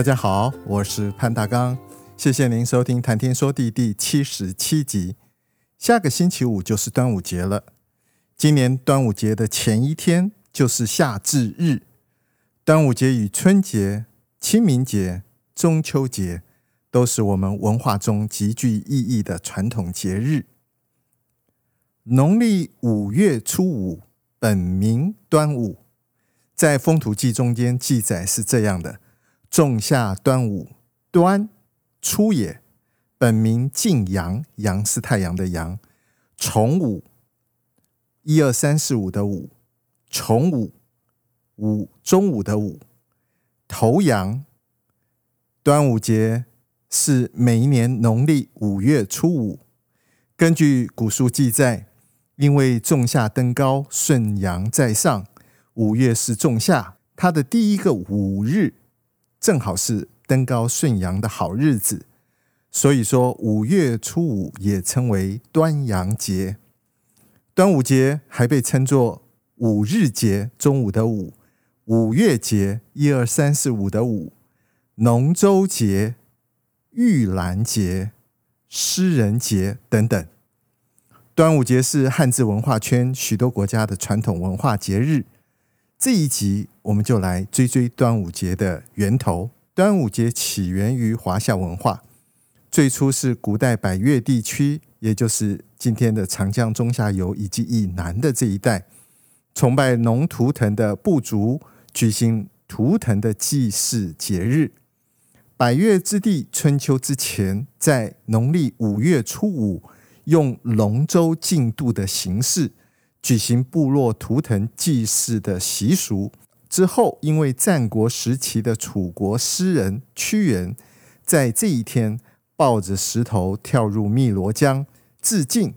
大家好，我是潘大刚，谢谢您收听《谈天说地》第七十七集。下个星期五就是端午节了，今年端午节的前一天就是夏至日。端午节与春节、清明节、中秋节都是我们文化中极具意义的传统节日。农历五月初五，本名端午，在《风土记》中间记载是这样的。仲夏端午，端，初也。本名晋阳，阳是太阳的阳。重午，一二三四五的五，重午，午中午的午。头阳，端午节是每一年农历五月初五。根据古书记载，因为仲夏登高，顺阳在上，五月是仲夏，它的第一个五日。正好是登高顺阳的好日子，所以说五月初五也称为端阳节。端午节还被称作五日节，中午的午；五月节，一二三四五的五；龙舟节、玉兰节、诗人节等等。端午节是汉字文化圈许多国家的传统文化节日。这一集我们就来追追端午节的源头。端午节起源于华夏文化，最初是古代百越地区，也就是今天的长江中下游以及以南的这一带，崇拜龙图腾的部族举行图腾的祭祀节日。百越之地，春秋之前，在农历五月初五，用龙舟竞渡的形式。举行部落图腾祭祀的习俗之后，因为战国时期的楚国诗人屈原在这一天抱着石头跳入汨罗江自尽，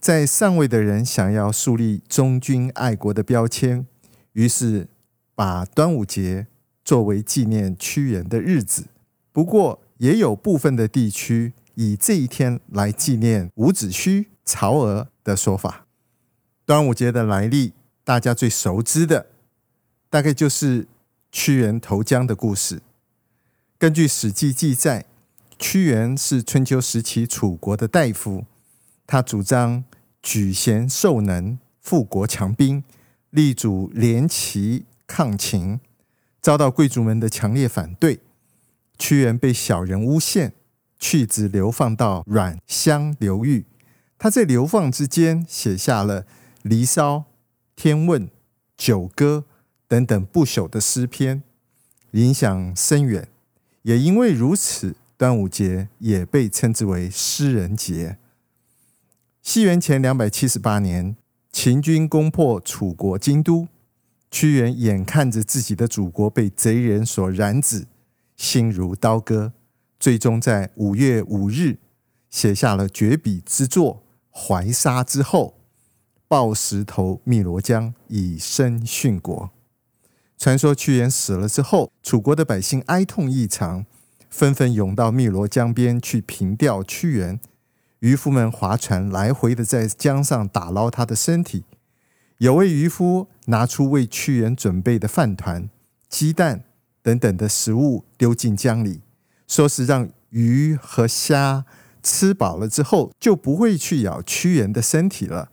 在上位的人想要树立忠君爱国的标签，于是把端午节作为纪念屈原的日子。不过，也有部分的地区以这一天来纪念伍子胥、曹娥的说法。端午节的来历，大家最熟知的，大概就是屈原投江的故事。根据《史记》记载，屈原是春秋时期楚国的大夫，他主张举贤授能、富国强兵、力主联齐抗秦，遭到贵族们的强烈反对。屈原被小人诬陷，去子流放到阮乡流域。他在流放之间写下了。《离骚》《天问》《九歌》等等不朽的诗篇，影响深远。也因为如此，端午节也被称之为诗人节。西元前两百七十八年，秦军攻破楚国京都，屈原眼看着自己的祖国被贼人所染指，心如刀割，最终在五月五日写下了绝笔之作《怀沙》之后。抱石头汨罗江，以身殉国。传说屈原死了之后，楚国的百姓哀痛异常，纷纷涌到汨罗江边去凭吊屈原。渔夫们划船来回的在江上打捞他的身体。有位渔夫拿出为屈原准备的饭团、鸡蛋等等的食物丢进江里，说是让鱼和虾吃饱了之后，就不会去咬屈原的身体了。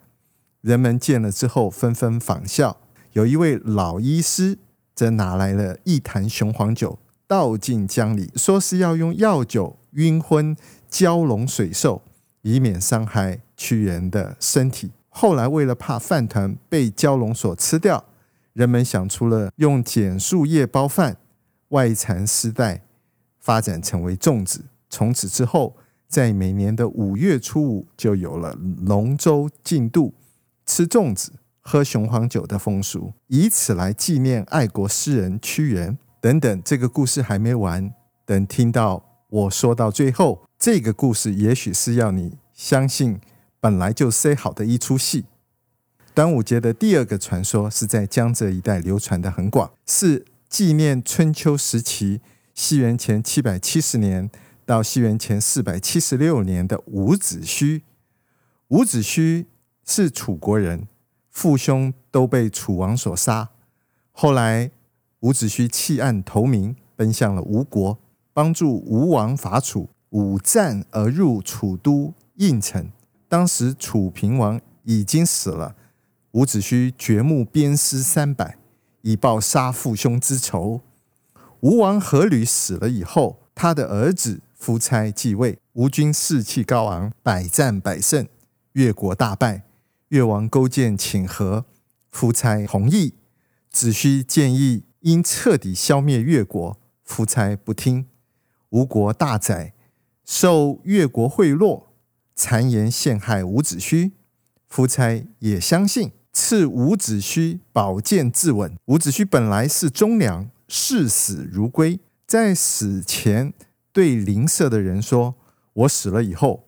人们见了之后纷纷仿效，有一位老医师则拿来了一坛雄黄酒倒进江里，说是要用药酒晕昏蛟龙水兽，以免伤害屈原的身体。后来为了怕饭团被蛟龙所吃掉，人们想出了用碱树叶包饭，外缠丝带，发展成为粽子。从此之后，在每年的五月初五，就有了龙舟竞渡。吃粽子、喝雄黄酒的风俗，以此来纪念爱国诗人屈原。等等，这个故事还没完。等听到我说到最后，这个故事也许是要你相信，本来就塞好的一出戏。端午节的第二个传说是在江浙一带流传的很广，是纪念春秋时期西元前七百七十年到西元前四百七十六年的伍子胥。伍子胥是楚国人，父兄都被楚王所杀。后来伍子胥弃暗投明，奔向了吴国。帮助吴王伐楚，五战而入楚都应城。当时楚平王已经死了，伍子胥掘墓鞭尸三百，以报杀父兄之仇。吴王阖闾死了以后，他的儿子夫差继位，吴军士气高昂，百战百胜，越国大败。越王勾践请和，夫差同意。子胥建议应彻底消灭越国，夫差不听。吴国大宰，受越国贿赂，谗言陷害伍子胥。夫差也相信，赐伍子胥宝剑自刎。伍子胥本来是忠良，视死如归，在死前对邻舍的人说：“我死了以后，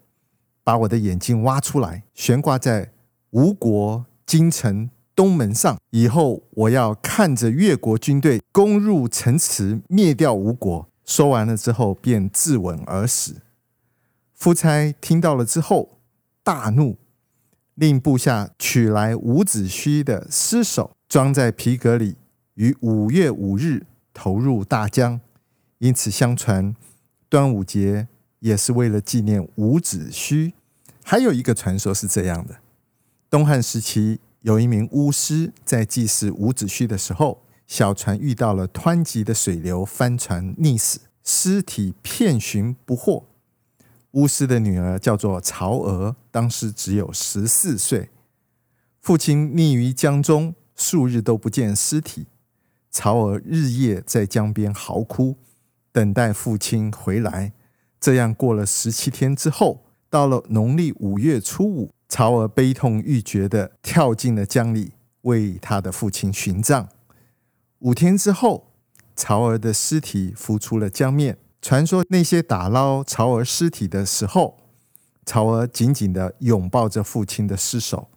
把我的眼睛挖出来，悬挂在吴国京城东门上。以后我要看着越国军队攻入城池，灭掉吴国。”说完了之后，便自刎而死。夫差听到了之后，大怒，令部下取来伍子胥的尸首，装在皮革里，于五月五日投入大江。因此，相传端午节也是为了纪念伍子胥。还有一个传说是这样的：东汉时期，有一名巫师在祭祀伍子胥的时候。小船遇到了湍急的水流，翻船溺死，尸体遍寻不获。巫师的女儿叫做曹娥，当时只有十四岁。父亲溺于江中，数日都不见尸体。曹娥日夜在江边嚎哭，等待父亲回来。这样过了十七天之后，到了农历五月初五，曹娥悲痛欲绝地跳进了江里，为他的父亲寻葬。五天之后，曹娥的尸体浮出了江面。传说那些打捞曹娥尸体的时候，曹娥紧紧地拥抱着父亲的尸首。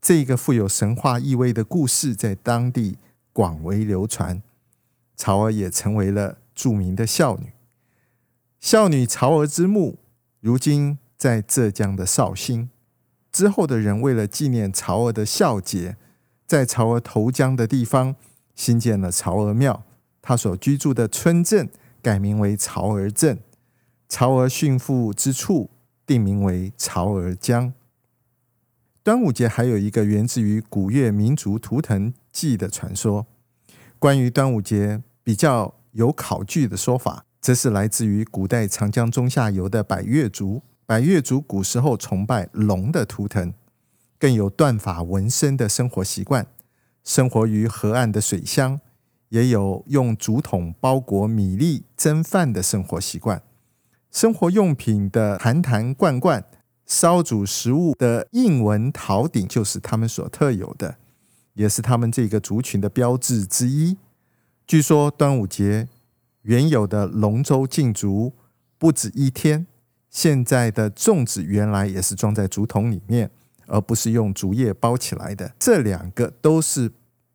这个富有神话意味的故事在当地广为流传。曹娥也成为了著名的孝女。孝女曹娥之墓，如今在浙江的绍兴。之后的人为了纪念曹娥的孝节，在曹娥投江的地方。新建了曹娥庙，他所居住的村镇改名为曹娥镇，曹娥殉父之处定名为曹娥江。端午节还有一个源自于古越民族图腾祭的传说。关于端午节比较有考据的说法，则是来自于古代长江中下游的百越族。百越族古时候崇拜龙的图腾，更有断发纹身的生活习惯。生活于河岸的水乡，也有用竹筒包裹米粒蒸饭的生活习惯。生活用品的坛坛罐罐、烧煮食物的印纹陶鼎，就是他们所特有的，也是他们这个族群的标志之一。据说端午节原有的龙舟竞逐不止一天，现在的粽子原来也是装在竹筒里面。而不是用竹叶包起来的，这两个都是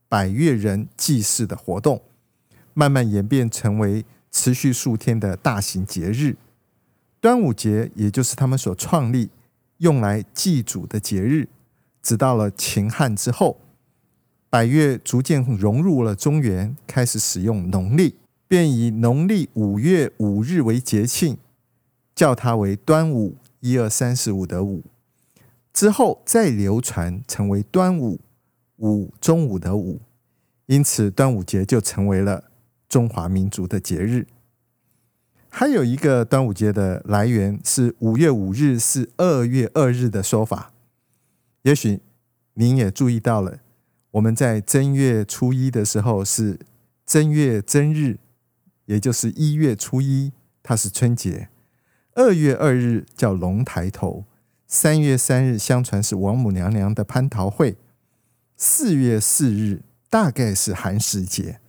百越人祭祀的活动，慢慢演变成为持续数天的大型节日。端午节也就是他们所创立用来祭祖的节日。直到了秦汉之后，百越逐渐融入了中原，开始使用农历，便以农历五月五日为节庆，叫它为端午。一二三四五的五。之后再流传成为端午，五中午的午，因此端午节就成为了中华民族的节日。还有一个端午节的来源是五月五日是二月二日的说法。也许您也注意到了，我们在正月初一的时候是正月正日，也就是一月初一，它是春节。二月二日叫龙抬头。三月三日，相传是王母娘娘的蟠桃会；四月四日，大概是寒食节；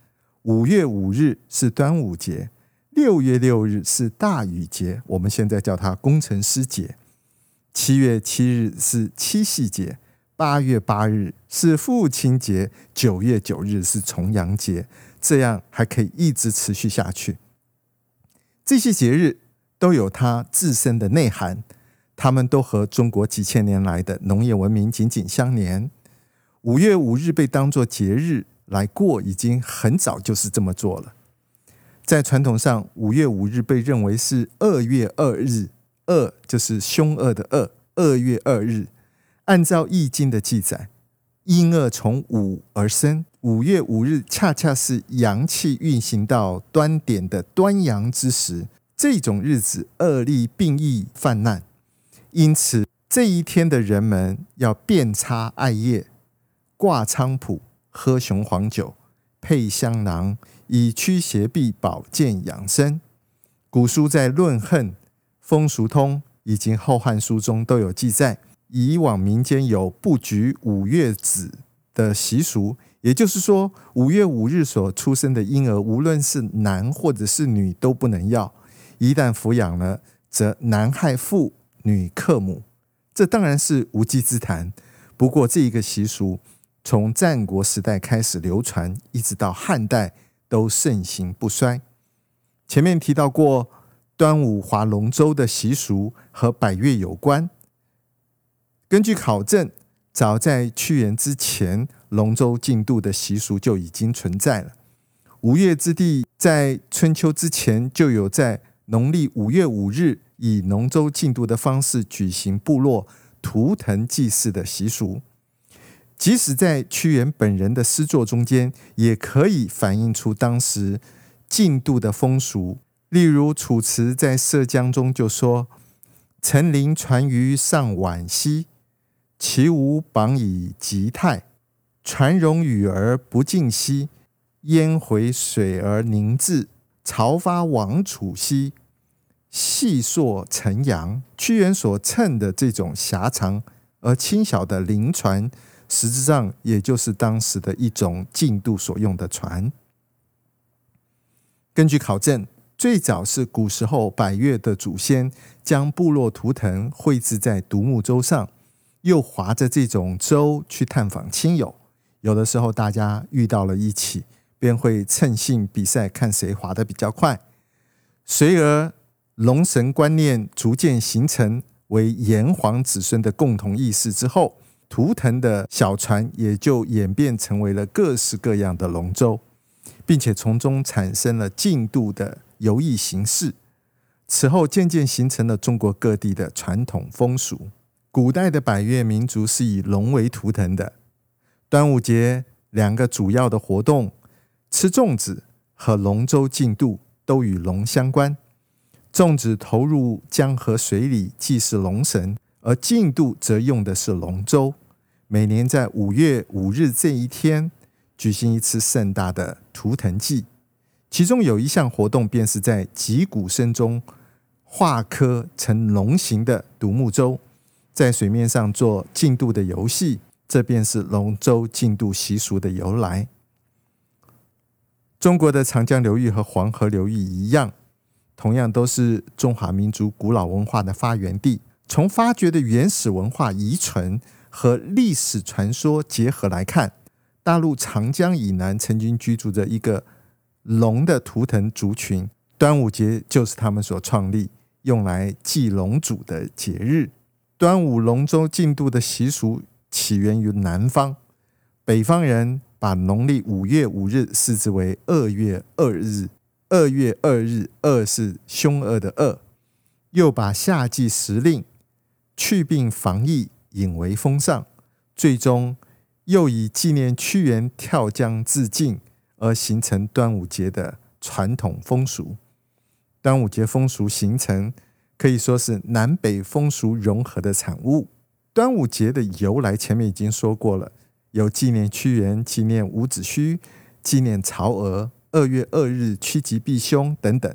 五月五日是端午节，六月六日是大雨节，我们现在叫它工程师节。七月七日是七夕节，八月八日是父亲节，九月九日是重阳节，这样还可以一直持续下去。这些节日都有它自身的内涵，它们都和中国几千年来的农业文明紧紧相连。五月五日被当作节日来过，已经很早就是这么做了。在传统上，五月五日被认为是二月二日。恶就是凶恶的恶，二月二日，按照《易经》的记载，阴恶从五而生，五月五日恰恰是阳气运行到端点的端阳之时，这种日子恶力病疫泛滥，因此这一天的人们要遍插艾叶，挂菖蒲，喝雄黄酒，配香囊，以驱邪避保健养生。古书在论恨。风俗通以及《后汉书》中都有记载，以往民间有不举五月子的习俗，也就是说，五月五日所出生的婴儿，无论是男或者是女，都不能要。一旦抚养了，则男害父，女克母。这当然是无稽之谈。不过，这一个习俗从战国时代开始流传，一直到汉代都盛行不衰。前面提到过。端午划龙舟的习俗和百越有关。根据考证，早在屈原之前，龙舟竞渡的习俗就已经存在了。吴越之地在春秋之前就有在农历五月五日以龙舟竞渡的方式举行部落图腾祭祀的习俗。即使在屈原本人的诗作中间，也可以反映出当时竞渡的风俗。例如，楚辞在《涉江》中就说：“陈陵船于上浣溪，其无榜以击泰。船容与而不竞兮，烟回水而凝滞。朝发往楚兮，细溯成阳。”屈原所乘的这种狭长而轻小的临船，实质上也就是当时的一种竞渡所用的船。根据考证。最早是古时候百越的祖先将部落图腾绘制在独木舟上，又划着这种舟去探访亲友。有的时候大家遇到了一起，便会趁兴比赛，看谁划得比较快。随而龙神观念逐渐形成为炎黄子孙的共同意识之后，图腾的小船也就演变成为了各式各样的龙舟，并且从中产生了竞渡的。游艺形式，此后渐渐形成了中国各地的传统风俗。古代的百越民族是以龙为图腾的。端午节两个主要的活动，吃粽子和龙舟竞渡，都与龙相关。粽子投入江河水里祭祀龙神，而竞渡则用的是龙舟。每年在五月五日这一天，举行一次盛大的图腾祭。其中有一项活动，便是在击鼓声中画刻成龙形的独木舟，在水面上做竞渡的游戏，这便是龙舟竞渡习俗的由来。中国的长江流域和黄河流域一样，同样都是中华民族古老文化的发源地。从发掘的原始文化遗存和历史传说结合来看，大陆长江以南曾经居住着一个。龙的图腾族群，端午节就是他们所创立、用来祭龙祖的节日。端午龙舟竞渡的习俗起源于南方，北方人把农历五月五日视之为二月二日。二月二日，恶是凶恶的恶，又把夏季时令去病防疫引为风尚，最终又以纪念屈原跳江自尽。而形成端午节的传统风俗。端午节风俗形成可以说是南北风俗融合的产物。端午节的由来前面已经说过了，有纪念屈原、纪念伍子胥、纪念曹娥、二月二日趋吉避凶等等。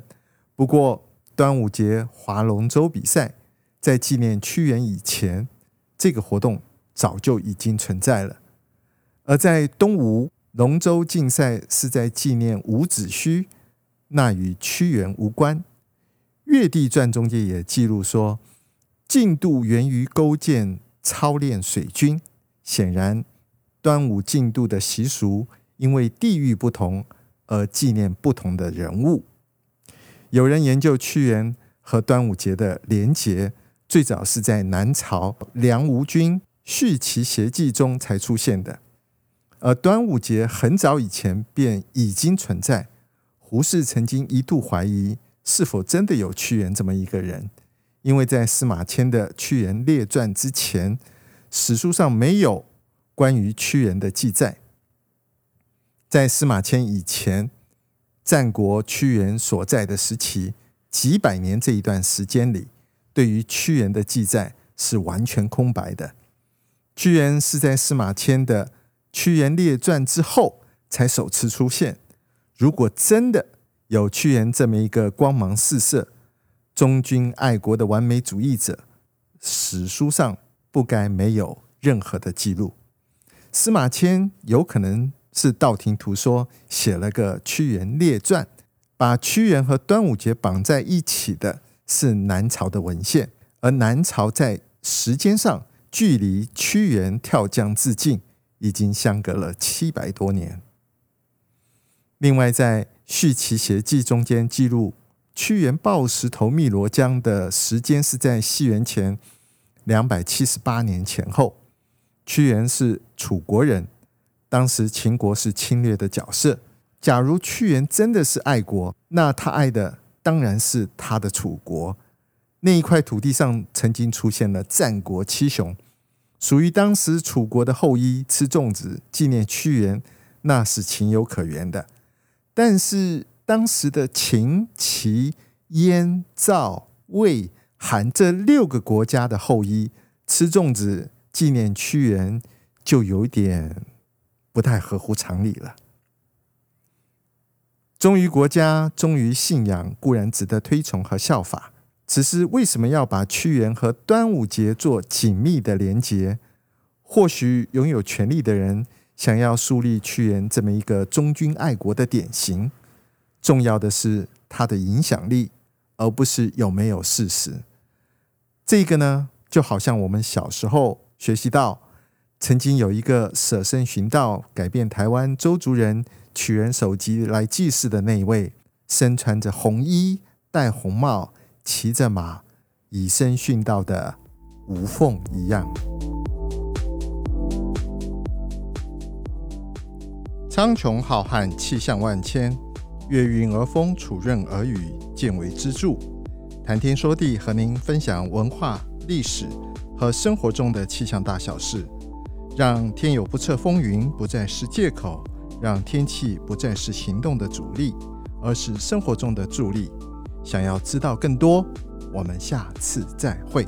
不过，端午节划龙舟比赛在纪念屈原以前，这个活动早就已经存在了。而在东吴。龙舟竞赛是在纪念伍子胥，那与屈原无关。《越地传》中间也记录说，竞渡源于勾践操练水军。显然，端午竞渡的习俗因为地域不同而纪念不同的人物。有人研究屈原和端午节的连结，最早是在南朝梁吴君《续齐谐记》中才出现的。而端午节很早以前便已经存在。胡适曾经一度怀疑是否真的有屈原这么一个人，因为在司马迁的《屈原列传》之前，史书上没有关于屈原的记载。在司马迁以前，战国屈原所在的时期，几百年这一段时间里，对于屈原的记载是完全空白的。屈原是在司马迁的《屈原列传》之后才首次出现。如果真的有屈原这么一个光芒四射、忠君爱国的完美主义者，史书上不该没有任何的记录。司马迁有可能是道听途说写了个《屈原列传》，把屈原和端午节绑在一起的是南朝的文献，而南朝在时间上距离屈原跳江自尽。已经相隔了七百多年。另外，在《续齐谐记》中间记录屈原抱石投汨罗江的时间是在西元前两百七十八年前后。屈原是楚国人，当时秦国是侵略的角色。假如屈原真的是爱国，那他爱的当然是他的楚国。那一块土地上曾经出现了战国七雄。属于当时楚国的后裔吃粽子纪念屈原，那是情有可原的。但是当时的秦、齐、燕、赵、魏、韩这六个国家的后裔吃粽子纪念屈原，就有点不太合乎常理了。忠于国家、忠于信仰，固然值得推崇和效法。只是为什么要把屈原和端午节做紧密的连结？或许拥有权力的人想要树立屈原这么一个忠君爱国的典型，重要的是他的影响力，而不是有没有事实。这个呢，就好像我们小时候学习到，曾经有一个舍身寻道、改变台湾邹族人取人首级来祭祀的那一位，身穿着红衣、戴红帽。骑着马以身殉道的吴凤一样，苍穹浩瀚，气象万千，月晕而风，础润而雨，见为支柱。谈天说地，和您分享文化、历史和生活中的气象大小事，让天有不测风云不再是借口，让天气不再是行动的阻力，而是生活中的助力。想要知道更多，我们下次再会。